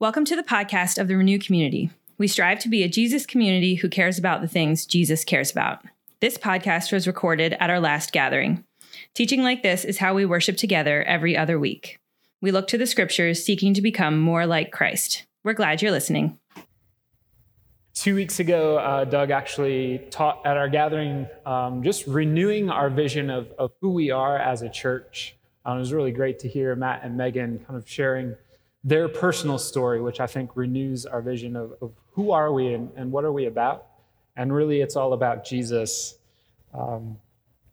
Welcome to the podcast of the Renew community. We strive to be a Jesus community who cares about the things Jesus cares about. This podcast was recorded at our last gathering. Teaching like this is how we worship together every other week. We look to the scriptures seeking to become more like Christ. We're glad you're listening. Two weeks ago, uh, Doug actually taught at our gathering um, just renewing our vision of, of who we are as a church. Um, it was really great to hear Matt and Megan kind of sharing their personal story, which I think renews our vision of, of who are we and, and, what are we about. And really, it's all about Jesus. Um,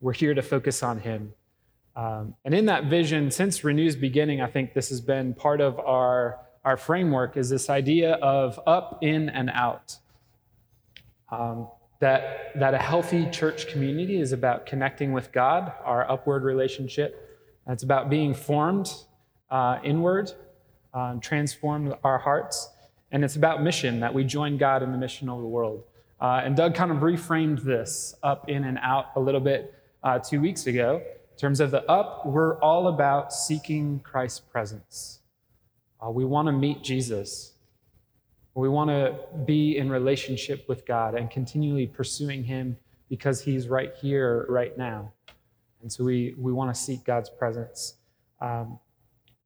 we're here to focus on him. Um, and in that vision, since Renew's beginning, I think this has been part of our, our framework is this idea of up, in, and out. Um, that, that a healthy church community is about connecting with God, our upward relationship. It's about being formed uh, inward um, transform our hearts. And it's about mission, that we join God in the mission of the world. Uh, and Doug kind of reframed this up, in, and out a little bit uh, two weeks ago. In terms of the up, we're all about seeking Christ's presence. Uh, we want to meet Jesus. We want to be in relationship with God and continually pursuing Him because He's right here, right now. And so we, we want to seek God's presence. Um,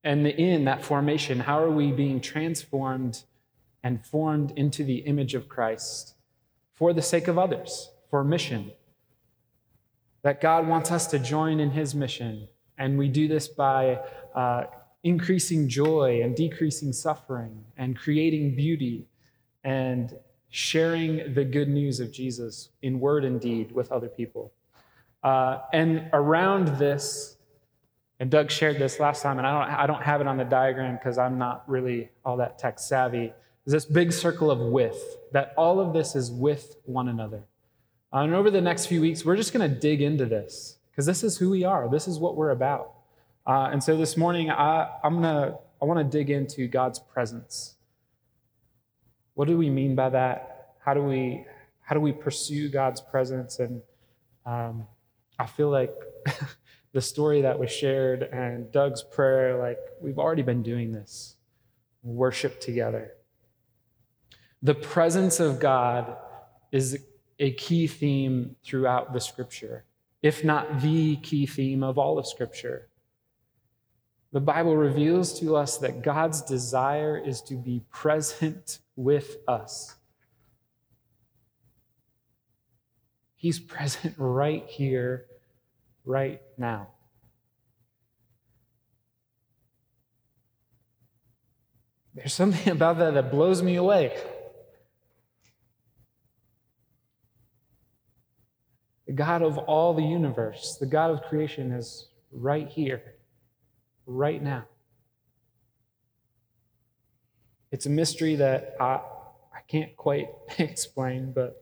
and in that formation, how are we being transformed and formed into the image of Christ for the sake of others, for mission? That God wants us to join in his mission. And we do this by uh, increasing joy and decreasing suffering and creating beauty and sharing the good news of Jesus in word and deed with other people. Uh, and around this, and Doug shared this last time, and I don't, I don't have it on the diagram because I'm not really all that tech savvy. Is this big circle of with, that all of this is with one another. And over the next few weeks, we're just going to dig into this because this is who we are. This is what we're about. Uh, and so this morning, I, I'm gonna, I want to dig into God's presence. What do we mean by that? How do we, how do we pursue God's presence? And um, I feel like the story that was shared and Doug's prayer, like we've already been doing this. Worship together. The presence of God is a key theme throughout the scripture, if not the key theme of all of scripture. The Bible reveals to us that God's desire is to be present with us. He's present right here right now. There's something about that that blows me away. The God of all the universe, the God of creation, is right here, right now. It's a mystery that I, I can't quite explain, but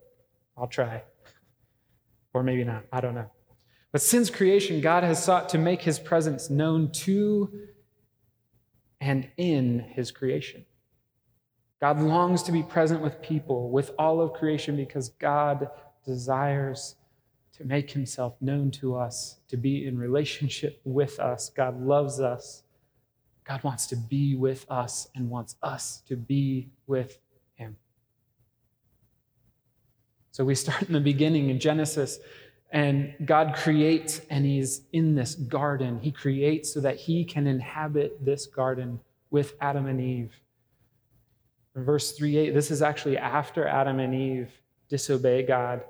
I'll try. Or maybe not. I don't know. But since creation, God has sought to make his presence known to and in his creation. God longs to be present with people, with all of creation, because God desires to make himself known to us, to be in relationship with us. God loves us. God wants to be with us and wants us to be with him. So we start in the beginning in Genesis and God creates, and He's in this garden. He creates so that He can inhabit this garden with Adam and Eve. Verse 3 8, this is actually after Adam and Eve disobey God. It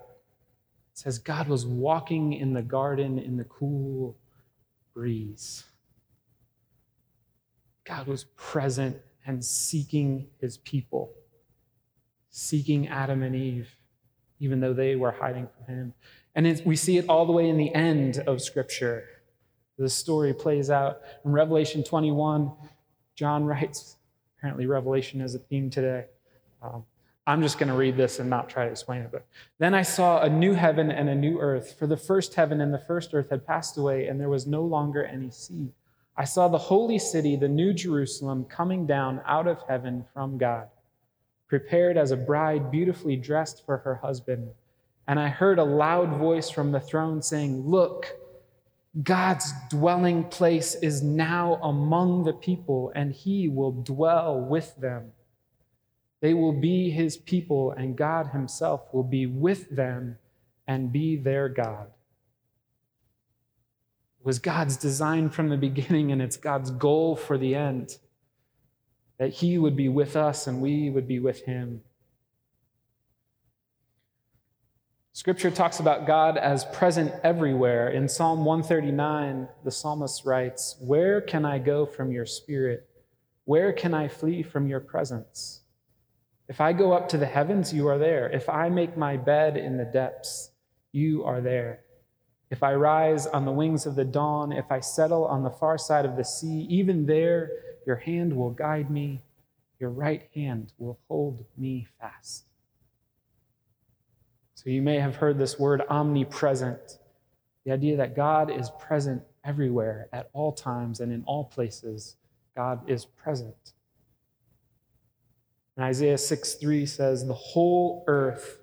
says, God was walking in the garden in the cool breeze. God was present and seeking his people, seeking Adam and Eve, even though they were hiding from him. And we see it all the way in the end of Scripture. The story plays out in Revelation 21. John writes, apparently, Revelation is a theme today. Um, I'm just going to read this and not try to explain it. But then I saw a new heaven and a new earth, for the first heaven and the first earth had passed away, and there was no longer any sea. I saw the holy city, the new Jerusalem, coming down out of heaven from God, prepared as a bride beautifully dressed for her husband. And I heard a loud voice from the throne saying, Look, God's dwelling place is now among the people, and he will dwell with them. They will be his people, and God himself will be with them and be their God. It was God's design from the beginning, and it's God's goal for the end that he would be with us and we would be with him. Scripture talks about God as present everywhere. In Psalm 139, the psalmist writes, Where can I go from your spirit? Where can I flee from your presence? If I go up to the heavens, you are there. If I make my bed in the depths, you are there. If I rise on the wings of the dawn, if I settle on the far side of the sea, even there your hand will guide me, your right hand will hold me fast. So you may have heard this word omnipresent the idea that God is present everywhere, at all times, and in all places. God is present. And Isaiah 6 3 says, The whole earth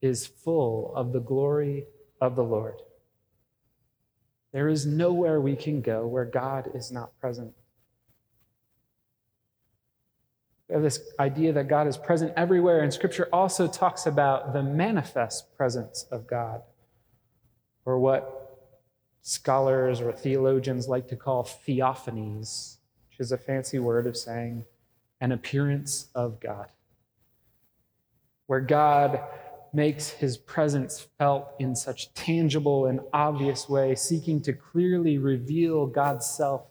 is full of the glory of the Lord. There is nowhere we can go where God is not present. We have this idea that God is present everywhere, and Scripture also talks about the manifest presence of God, or what scholars or theologians like to call theophanies, which is a fancy word of saying an appearance of God, where God makes his presence felt in such tangible and obvious way, seeking to clearly reveal God's self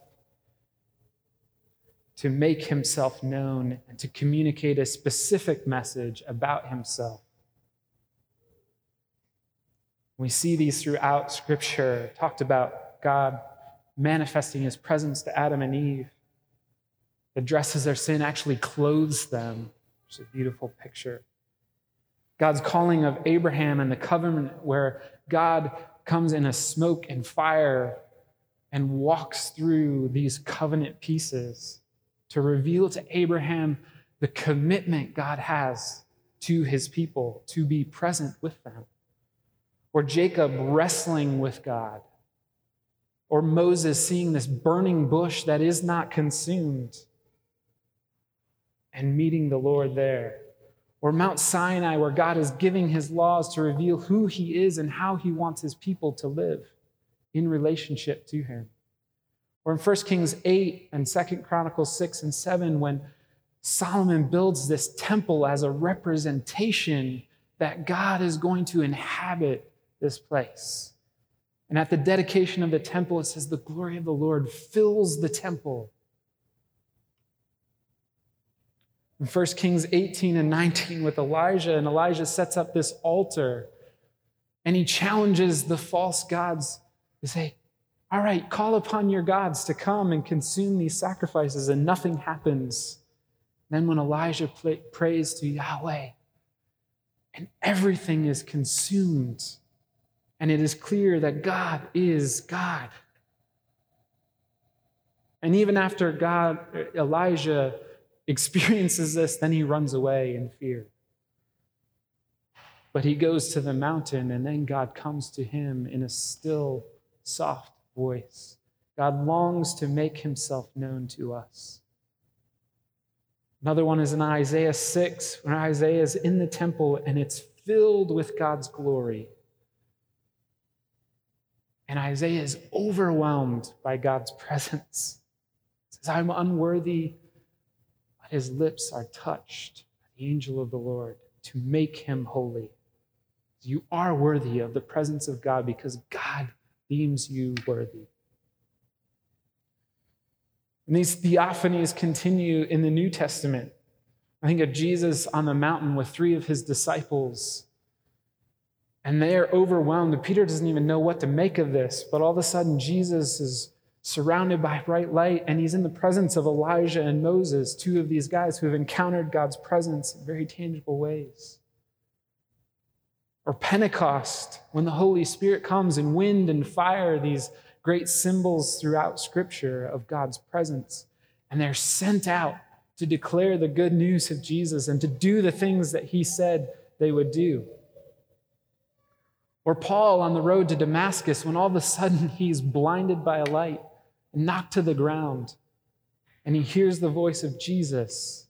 to make himself known and to communicate a specific message about himself. We see these throughout Scripture, talked about God manifesting his presence to Adam and Eve, addresses their sin, actually clothes them. It's a beautiful picture. God's calling of Abraham and the covenant, where God comes in a smoke and fire and walks through these covenant pieces to reveal to Abraham the commitment God has to his people to be present with them. Or Jacob wrestling with God. Or Moses seeing this burning bush that is not consumed and meeting the Lord there. Or Mount Sinai, where God is giving his laws to reveal who he is and how he wants his people to live in relationship to him. Or in 1 Kings 8 and 2 Chronicles 6 and 7, when Solomon builds this temple as a representation that God is going to inhabit this place. And at the dedication of the temple, it says, The glory of the Lord fills the temple. In 1 Kings 18 and 19, with Elijah, and Elijah sets up this altar and he challenges the false gods to say, all right, call upon your gods to come and consume these sacrifices, and nothing happens. Then, when Elijah prays to Yahweh, and everything is consumed, and it is clear that God is God. And even after God, Elijah experiences this, then he runs away in fear. But he goes to the mountain, and then God comes to him in a still, soft voice. God longs to make himself known to us. Another one is in Isaiah 6, when Isaiah is in the temple and it's filled with God's glory. And Isaiah is overwhelmed by God's presence. He says, I'm unworthy, but his lips are touched by the angel of the Lord to make him holy. You are worthy of the presence of God because God deems you worthy. And these theophanies continue in the New Testament. I think of Jesus on the mountain with three of his disciples. And they are overwhelmed. Peter doesn't even know what to make of this. But all of a sudden, Jesus is surrounded by bright light, and he's in the presence of Elijah and Moses, two of these guys who have encountered God's presence in very tangible ways. Or Pentecost, when the Holy Spirit comes in wind and fire, these great symbols throughout Scripture of God's presence. And they're sent out to declare the good news of Jesus and to do the things that he said they would do. Or Paul on the road to Damascus, when all of a sudden he's blinded by a light, and knocked to the ground, and he hears the voice of Jesus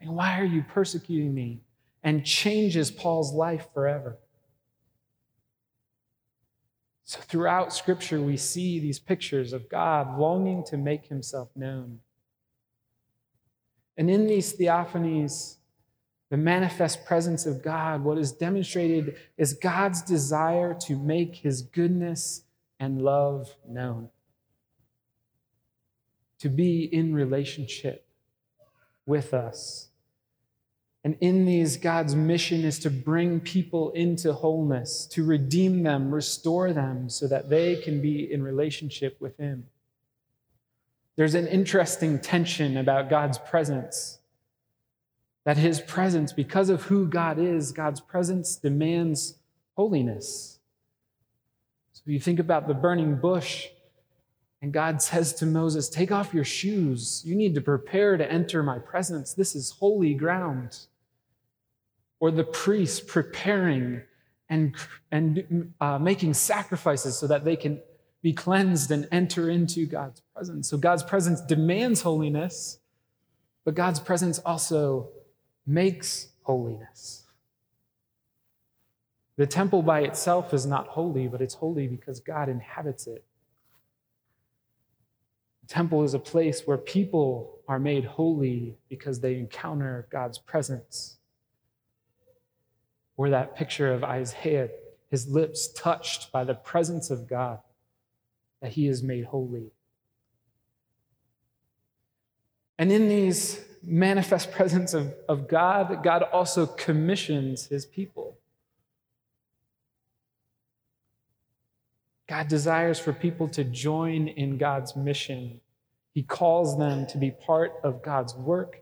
And why are you persecuting me? And changes Paul's life forever. So, throughout Scripture, we see these pictures of God longing to make himself known. And in these theophanies, the manifest presence of God, what is demonstrated is God's desire to make his goodness and love known, to be in relationship with us. And in these, God's mission is to bring people into wholeness, to redeem them, restore them, so that they can be in relationship with Him. There's an interesting tension about God's presence. That His presence, because of who God is, God's presence demands holiness. So you think about the burning bush, and God says to Moses, Take off your shoes. You need to prepare to enter my presence. This is holy ground or the priests preparing and, and uh, making sacrifices so that they can be cleansed and enter into God's presence. So God's presence demands holiness, but God's presence also makes holiness. The temple by itself is not holy, but it's holy because God inhabits it. The temple is a place where people are made holy because they encounter God's presence. Or that picture of Isaiah, his lips touched by the presence of God, that he is made holy. And in these manifest presence of, of God, God also commissions his people. God desires for people to join in God's mission. He calls them to be part of God's work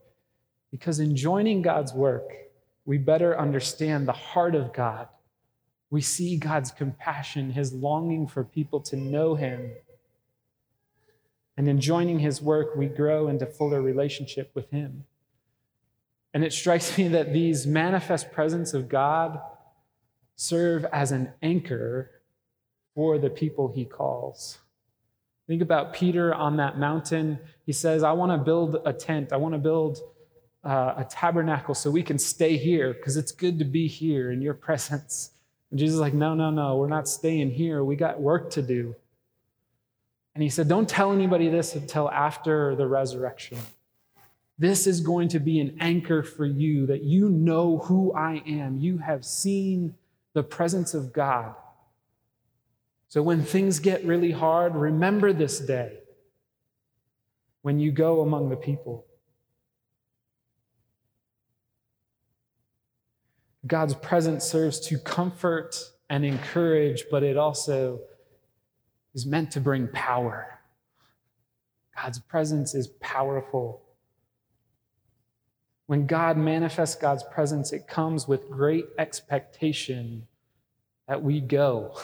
because in joining God's work, we better understand the heart of God. We see God's compassion, his longing for people to know him. And in joining his work, we grow into fuller relationship with him. And it strikes me that these manifest presence of God serve as an anchor for the people he calls. Think about Peter on that mountain. He says, I want to build a tent. I want to build uh, a tabernacle so we can stay here because it's good to be here in your presence. And Jesus is like, no, no, no, we're not staying here. We got work to do. And he said, don't tell anybody this until after the resurrection. This is going to be an anchor for you that you know who I am. You have seen the presence of God. So when things get really hard, remember this day when you go among the people. God's presence serves to comfort and encourage, but it also is meant to bring power. God's presence is powerful. When God manifests God's presence, it comes with great expectation that we go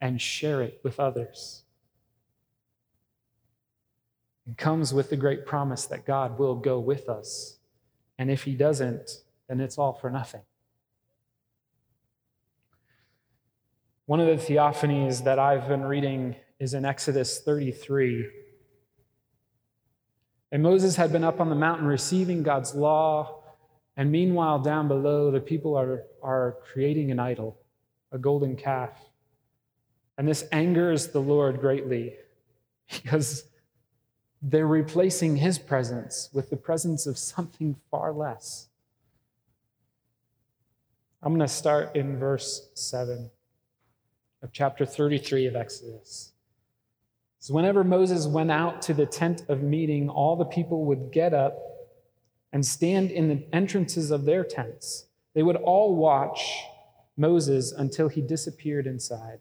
and share it with others. It comes with the great promise that God will go with us. And if He doesn't, then it's all for nothing. One of the theophanies that I've been reading is in Exodus 33. And Moses had been up on the mountain receiving God's law, and meanwhile, down below, the people are, are creating an idol, a golden calf. And this angers the Lord greatly because they're replacing his presence with the presence of something far less. I'm going to start in verse 7 of chapter 33 of Exodus. So, whenever Moses went out to the tent of meeting, all the people would get up and stand in the entrances of their tents. They would all watch Moses until he disappeared inside.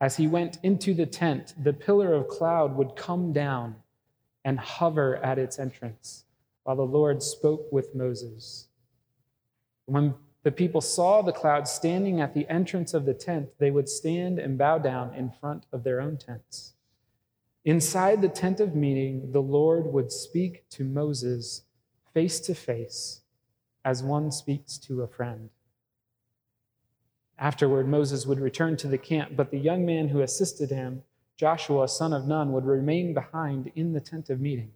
As he went into the tent, the pillar of cloud would come down and hover at its entrance while the Lord spoke with Moses. When the people saw the cloud standing at the entrance of the tent, they would stand and bow down in front of their own tents. Inside the tent of meeting, the Lord would speak to Moses face to face as one speaks to a friend. Afterward, Moses would return to the camp, but the young man who assisted him, Joshua, son of Nun, would remain behind in the tent of meeting.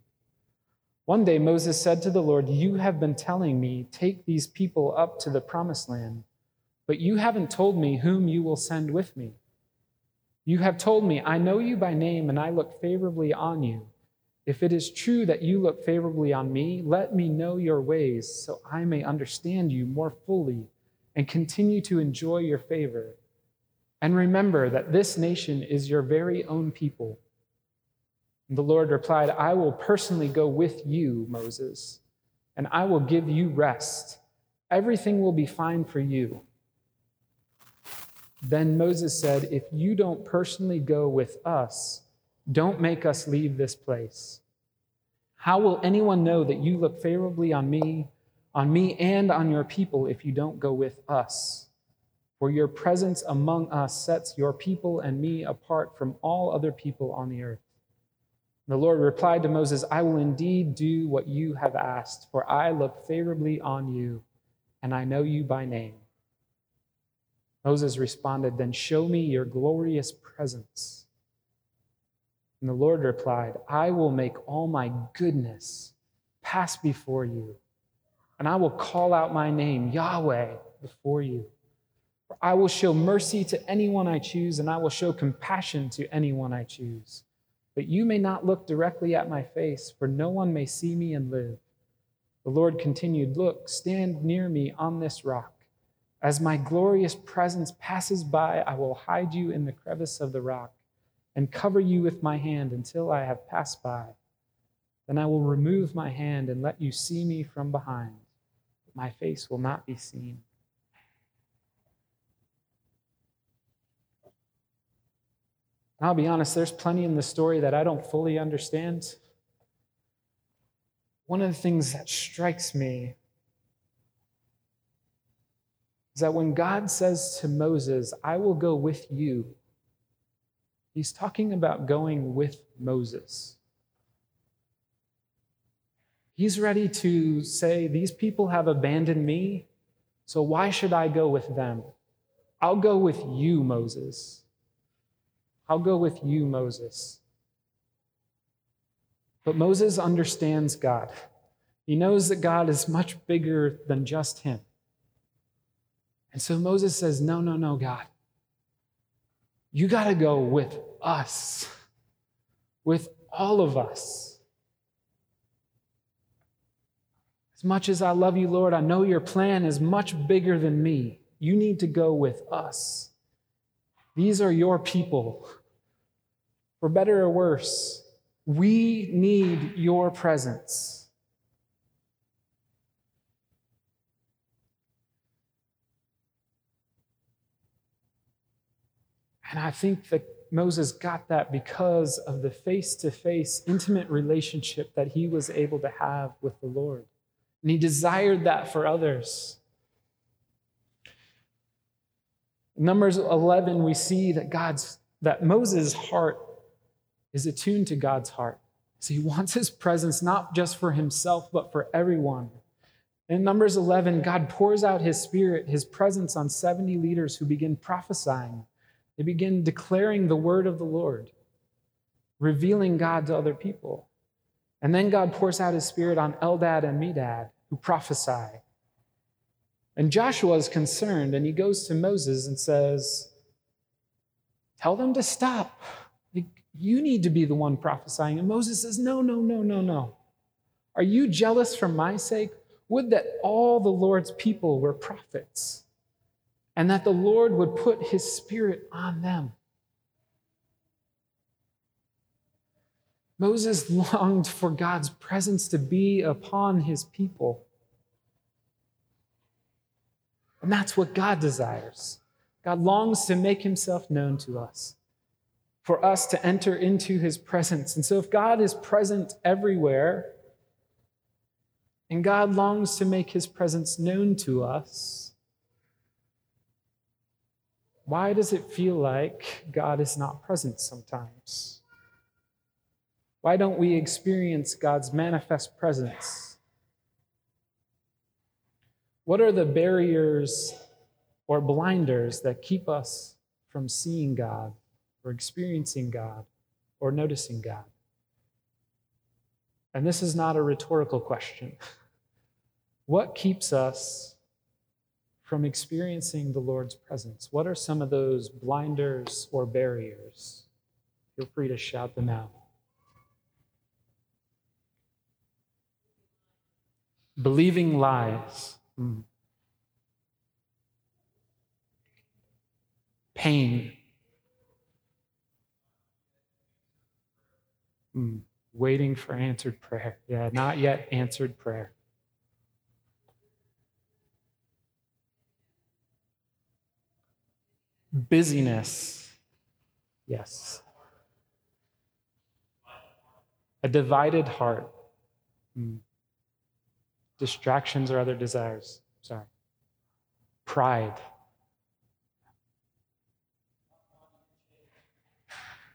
One day Moses said to the Lord, You have been telling me, take these people up to the promised land, but you haven't told me whom you will send with me. You have told me, I know you by name, and I look favorably on you. If it is true that you look favorably on me, let me know your ways so I may understand you more fully and continue to enjoy your favor. And remember that this nation is your very own people. The Lord replied, I will personally go with you, Moses, and I will give you rest. Everything will be fine for you. Then Moses said, If you don't personally go with us, don't make us leave this place. How will anyone know that you look favorably on me, on me and on your people if you don't go with us? For your presence among us sets your people and me apart from all other people on the earth. The Lord replied to Moses, I will indeed do what you have asked, for I look favorably on you, and I know you by name. Moses responded, Then show me your glorious presence. And the Lord replied, I will make all my goodness pass before you, and I will call out my name, Yahweh, before you. For I will show mercy to anyone I choose, and I will show compassion to anyone I choose. But you may not look directly at my face, for no one may see me and live. The Lord continued, Look, stand near me on this rock. As my glorious presence passes by, I will hide you in the crevice of the rock and cover you with my hand until I have passed by. Then I will remove my hand and let you see me from behind, but my face will not be seen. I'll be honest, there's plenty in the story that I don't fully understand. One of the things that strikes me is that when God says to Moses, I will go with you, he's talking about going with Moses. He's ready to say, These people have abandoned me, so why should I go with them? I'll go with you, Moses. I'll go with you, Moses. But Moses understands God. He knows that God is much bigger than just him. And so Moses says, No, no, no, God. You got to go with us, with all of us. As much as I love you, Lord, I know your plan is much bigger than me. You need to go with us. These are your people. For better or worse, we need your presence. And I think that Moses got that because of the face to face, intimate relationship that he was able to have with the Lord. And he desired that for others. Numbers 11, we see that God's that Moses' heart is attuned to God's heart. So he wants his presence not just for himself, but for everyone. In Numbers 11, God pours out his spirit, his presence on 70 leaders who begin prophesying. They begin declaring the word of the Lord, revealing God to other people. And then God pours out his spirit on Eldad and Medad, who prophesy. And Joshua is concerned, and he goes to Moses and says, Tell them to stop. You need to be the one prophesying. And Moses says, No, no, no, no, no. Are you jealous for my sake? Would that all the Lord's people were prophets and that the Lord would put his spirit on them. Moses longed for God's presence to be upon his people. And that's what God desires. God longs to make himself known to us, for us to enter into his presence. And so, if God is present everywhere, and God longs to make his presence known to us, why does it feel like God is not present sometimes? Why don't we experience God's manifest presence? What are the barriers or blinders that keep us from seeing God or experiencing God or noticing God? And this is not a rhetorical question. What keeps us from experiencing the Lord's presence? What are some of those blinders or barriers? Feel free to shout them out. Believing lies. Mm. Pain. Mm. Waiting for answered prayer. Yeah, not yet answered prayer. Busyness. Yes. A divided heart. Mm. Distractions or other desires. Sorry. Pride.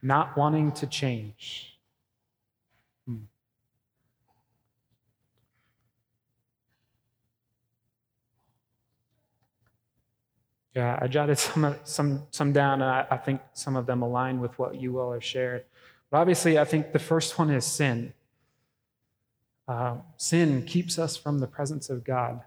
Not wanting to change. Yeah, I jotted some, some, some down, and I, I think some of them align with what you all have shared. But obviously, I think the first one is sin. Uh, sin keeps us from the presence of God.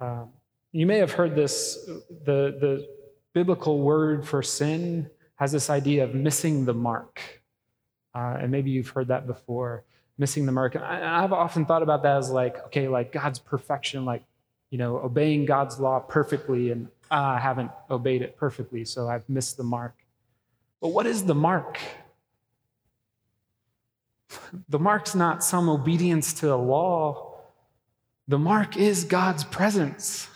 Uh, you may have heard this the, the biblical word for sin has this idea of missing the mark. Uh, and maybe you've heard that before missing the mark. And I, have often thought about that as like, okay, like God's perfection, like, you know, obeying God's law perfectly, and I haven't obeyed it perfectly, so I've missed the mark. But what is the mark? The mark's not some obedience to a law. The mark is God's presence,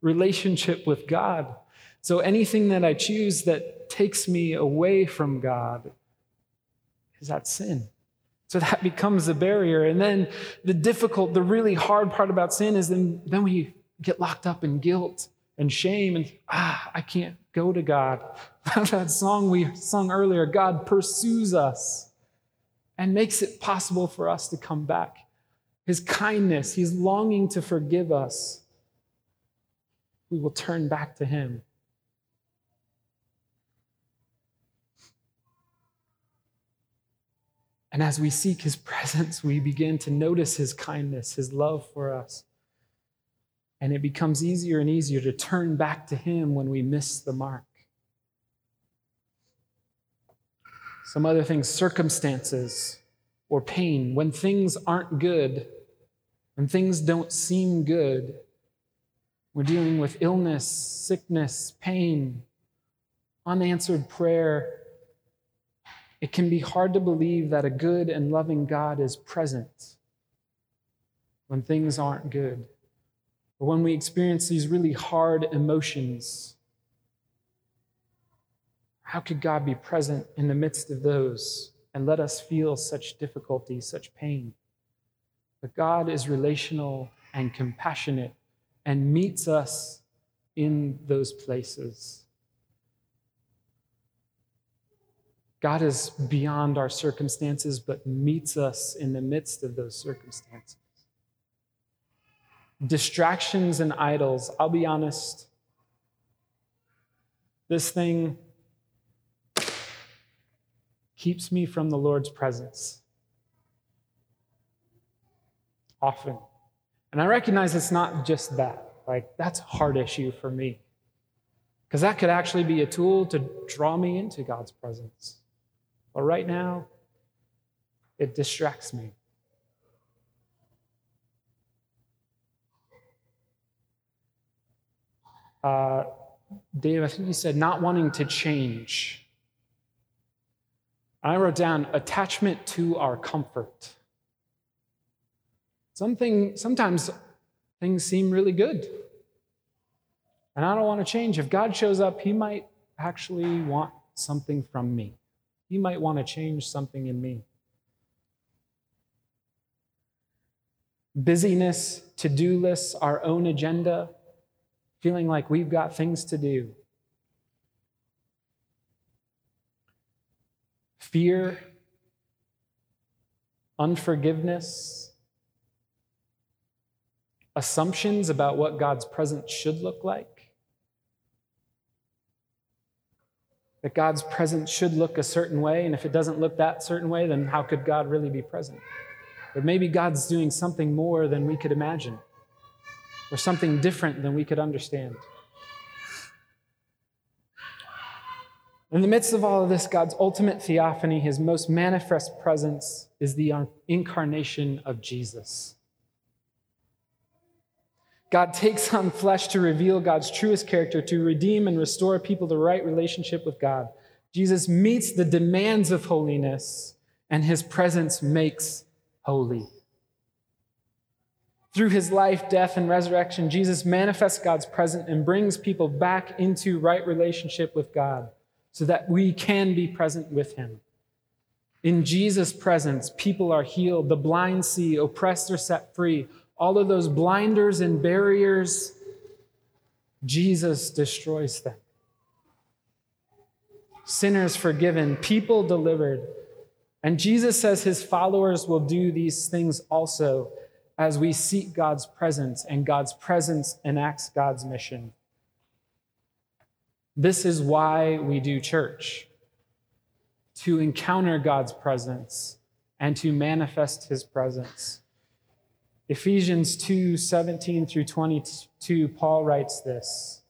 relationship with God. So anything that I choose that takes me away from God is that sin. So that becomes a barrier. And then the difficult, the really hard part about sin is then, then we get locked up in guilt and shame and ah, I can't go to God. that song we sung earlier, God pursues us and makes it possible for us to come back. His kindness, He's longing to forgive us. We will turn back to Him. And as we seek His presence, we begin to notice His kindness, His love for us. And it becomes easier and easier to turn back to Him when we miss the mark. Some other things, circumstances or pain, when things aren't good, when things don't seem good, we're dealing with illness, sickness, pain, unanswered prayer. It can be hard to believe that a good and loving God is present when things aren't good, or when we experience these really hard emotions how could God be present in the midst of those and let us feel such difficulty, such pain? But God is relational and compassionate and meets us in those places. God is beyond our circumstances, but meets us in the midst of those circumstances. Distractions and idols, I'll be honest, this thing keeps me from the Lord's presence. Often. And I recognize it's not just that. Like, that's a hard issue for me. Because that could actually be a tool to draw me into God's presence. But right now, it distracts me. Uh, Dave, I think you said not wanting to change. I wrote down attachment to our comfort. Something, sometimes things seem really good. And I don't want to change. If God shows up, He might actually want something from me. He might want to change something in me. Busyness, to do lists, our own agenda, feeling like we've got things to do. fear, unforgiveness, assumptions about what God's presence should look like. that God's presence should look a certain way, and if it doesn't look that certain way, then how could God really be present? But maybe God's doing something more than we could imagine, or something different than we could understand. In the midst of all of this, God's ultimate theophany, his most manifest presence, is the incarnation of Jesus. God takes on flesh to reveal God's truest character, to redeem and restore people to right relationship with God. Jesus meets the demands of holiness, and his presence makes holy. Through his life, death, and resurrection, Jesus manifests God's presence and brings people back into right relationship with God so that we can be present with him. In Jesus' presence, people are healed, the blind see, oppressed are set free, all of those blinders and barriers, Jesus destroys them. Sinners forgiven, people delivered. And Jesus says his followers will do these things also as we seek God's presence, and God's presence enacts God's mission. This is why we do church to encounter God's presence and to manifest his presence. Ephesians 2 17 through 22, Paul writes this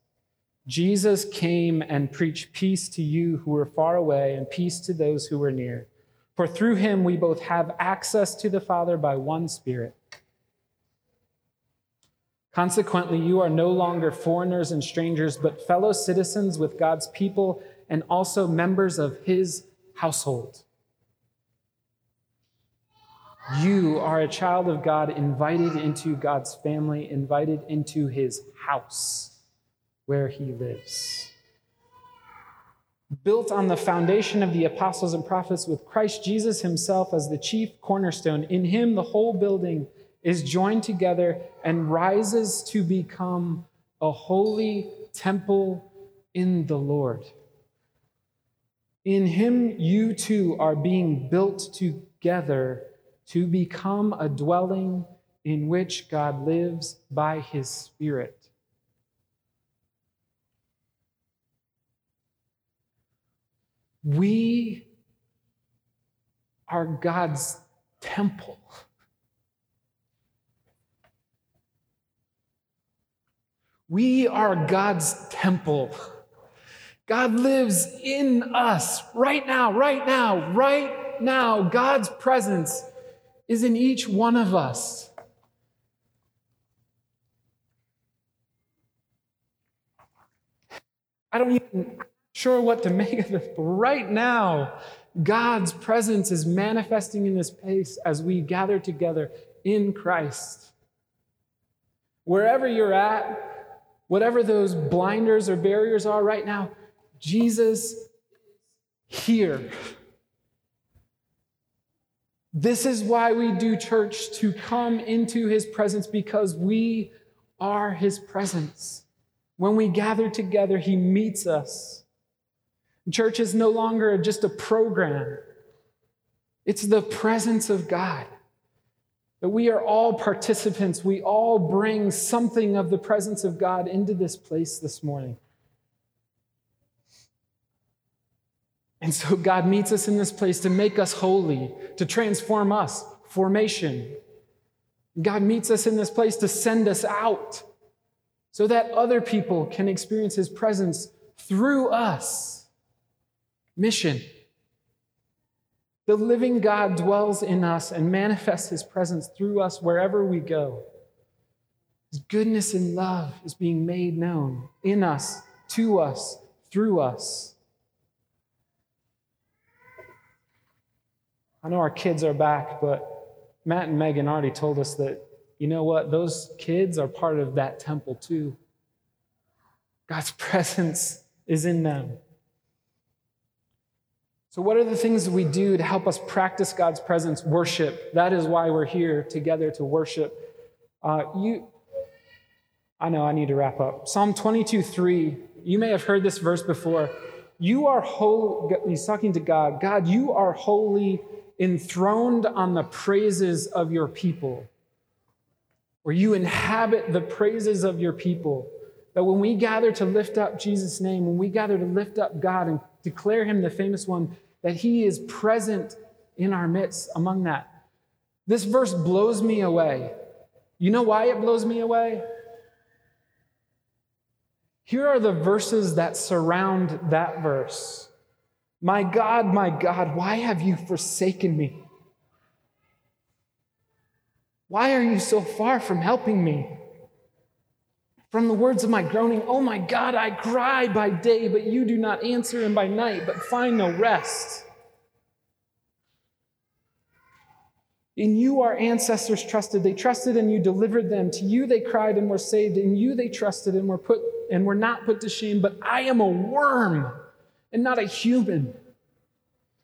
Jesus came and preached peace to you who were far away and peace to those who were near. For through him we both have access to the Father by one Spirit. Consequently, you are no longer foreigners and strangers, but fellow citizens with God's people and also members of his household you are a child of God, invited into God's family, invited into his house where he lives. Built on the foundation of the apostles and prophets, with Christ Jesus himself as the chief cornerstone, in him the whole building is joined together and rises to become a holy temple in the Lord. In him, you too are being built together to become a dwelling in which God lives by his Spirit. We are God's temple. We are God's temple. God lives in us right now, right now, right now. God's presence is in each one of us. I don't even sure what to make of this, but right now, God's presence is manifesting in this place as we gather together in Christ. Wherever you're at, whatever those blinders or barriers are right now, Jesus here. This is why we do church to come into his presence because we are his presence. When we gather together, he meets us. Church is no longer just a program, it's the presence of God. That we are all participants, we all bring something of the presence of God into this place this morning. And so God meets us in this place to make us holy, to transform us, formation. God meets us in this place to send us out so that other people can experience his presence through us. Mission. The living God dwells in us and manifests his presence through us wherever we go. His goodness and love is being made known in us, to us, through us. I know our kids are back, but Matt and Megan already told us that, you know what, those kids are part of that temple too. God's presence is in them. So, what are the things we do to help us practice God's presence? Worship. That is why we're here together to worship. Uh, you, I know I need to wrap up. Psalm 22 3, you may have heard this verse before. You are holy, he's talking to God. God, you are holy enthroned on the praises of your people, where you inhabit the praises of your people. That when we gather to lift up Jesus' name, when we gather to lift up God and declare him the famous one, that he is present in our midst among that. This verse blows me away. You know why it blows me away? Here are the verses that surround that verse. My God, my God, why have you forsaken me? Why are you so far from helping me? From the words of my groaning, oh my God, I cry by day, but you do not answer, and by night, but find no rest. In you our ancestors trusted. They trusted and you delivered them. To you they cried and were saved. In you they trusted and were put and were not put to shame. But I am a worm and not a human,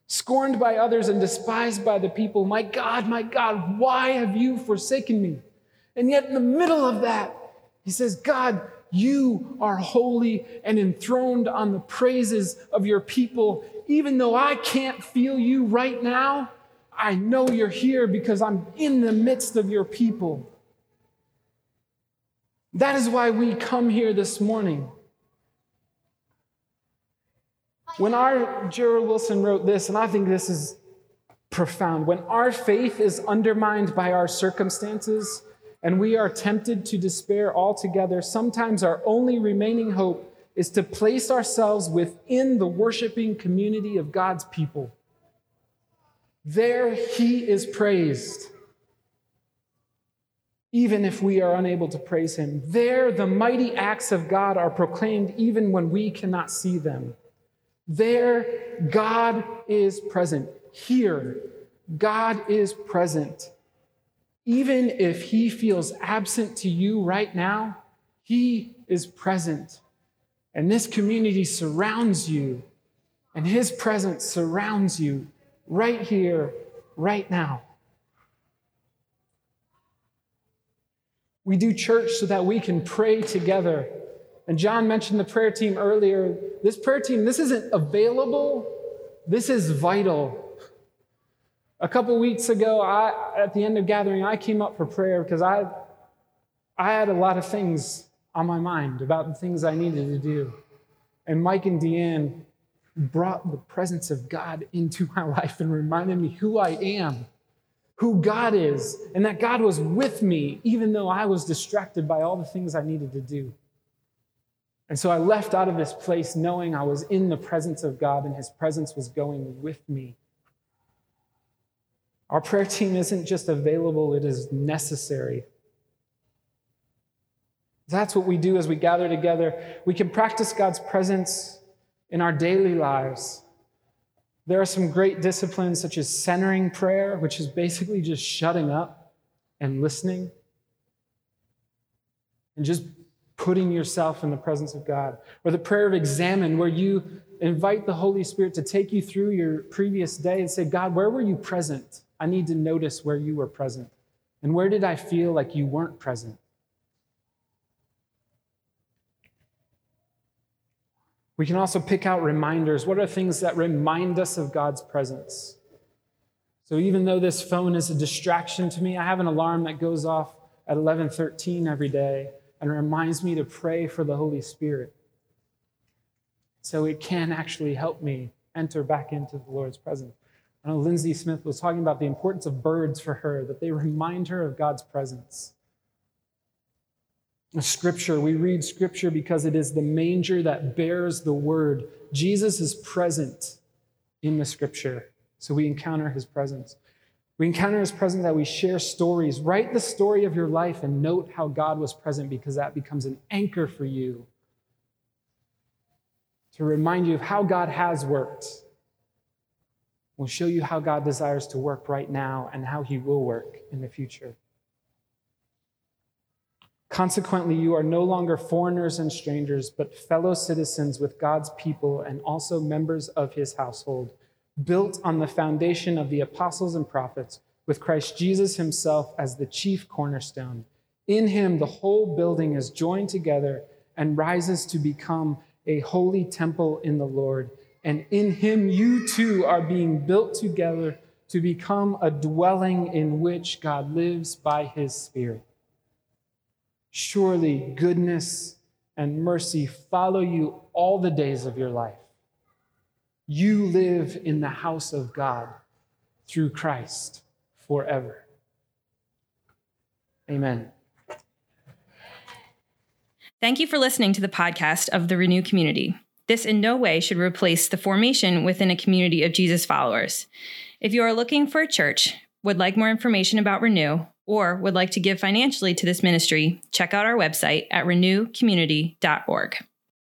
scorned by others and despised by the people. My God, my God, why have you forsaken me? And yet in the middle of that, he says, God, you are holy and enthroned on the praises of your people. Even though I can't feel you right now, I know you're here because I'm in the midst of your people. That is why we come here this morning. When our Gerald Wilson wrote this, and I think this is profound, when our faith is undermined by our circumstances and we are tempted to despair altogether, sometimes our only remaining hope is to place ourselves within the worshiping community of God's people. There he is praised. Even if we are unable to praise him. There the mighty acts of God are proclaimed even when we cannot see them. There God is present. Here God is present. Even if he feels absent to you right now, he is present. And this community surrounds you, and his presence surrounds you right here, right now. We do church so that we can pray together. And John mentioned the prayer team earlier. This prayer team, this isn't available, this is vital. A couple weeks ago, I, at the end of gathering, I came up for prayer because I, I had a lot of things on my mind about the things I needed to do. And Mike and Deanne brought the presence of God into my life and reminded me who I am, who God is, and that God was with me, even though I was distracted by all the things I needed to do. And so I left out of this place knowing I was in the presence of God and his presence was going with me. Our prayer team isn't just available, it is necessary. That's what we do as we gather together. We can practice God's presence in our daily lives. There are some great disciplines such as centering prayer, which is basically just shutting up and listening and just putting yourself in the presence of God. Or the prayer of examen, where you invite the Holy Spirit to take you through your previous day and say, God, where were you present? I need to notice where you were present. And where did I feel like you weren't present? We can also pick out reminders. What are things that remind us of God's presence? So even though this phone is a distraction to me, I have an alarm that goes off at 11:13 every day and reminds me to pray for the Holy Spirit. So it can actually help me enter back into the Lord's presence. I know Lindsay Smith was talking about the importance of birds for her, that they remind her of God's presence. Scripture, we read Scripture because it is the manger that bears the word. Jesus is present in the Scripture, so we encounter his presence. We encounter his presence that we share stories. Write the story of your life and note how God was present because that becomes an anchor for you to remind you of how God has worked. We'll show you how God desires to work right now and how he will work in the future. Consequently, you are no longer foreigners and strangers, but fellow citizens with God's people and also members of his household, built on the foundation of the apostles and prophets, with Christ Jesus himself as the chief cornerstone. In him, the whole building is joined together and rises to become a holy temple in the Lord. And in him, you too are being built together to become a dwelling in which God lives by his Spirit. Surely goodness and mercy follow you all the days of your life. You live in the house of God through Christ forever. Amen. Thank you for listening to the podcast of the Renew community. This in no way should replace the formation within a community of Jesus followers. If you are looking for a church, would like more information about Renew, or would like to give financially to this ministry, check out our website at renewcommunity.org.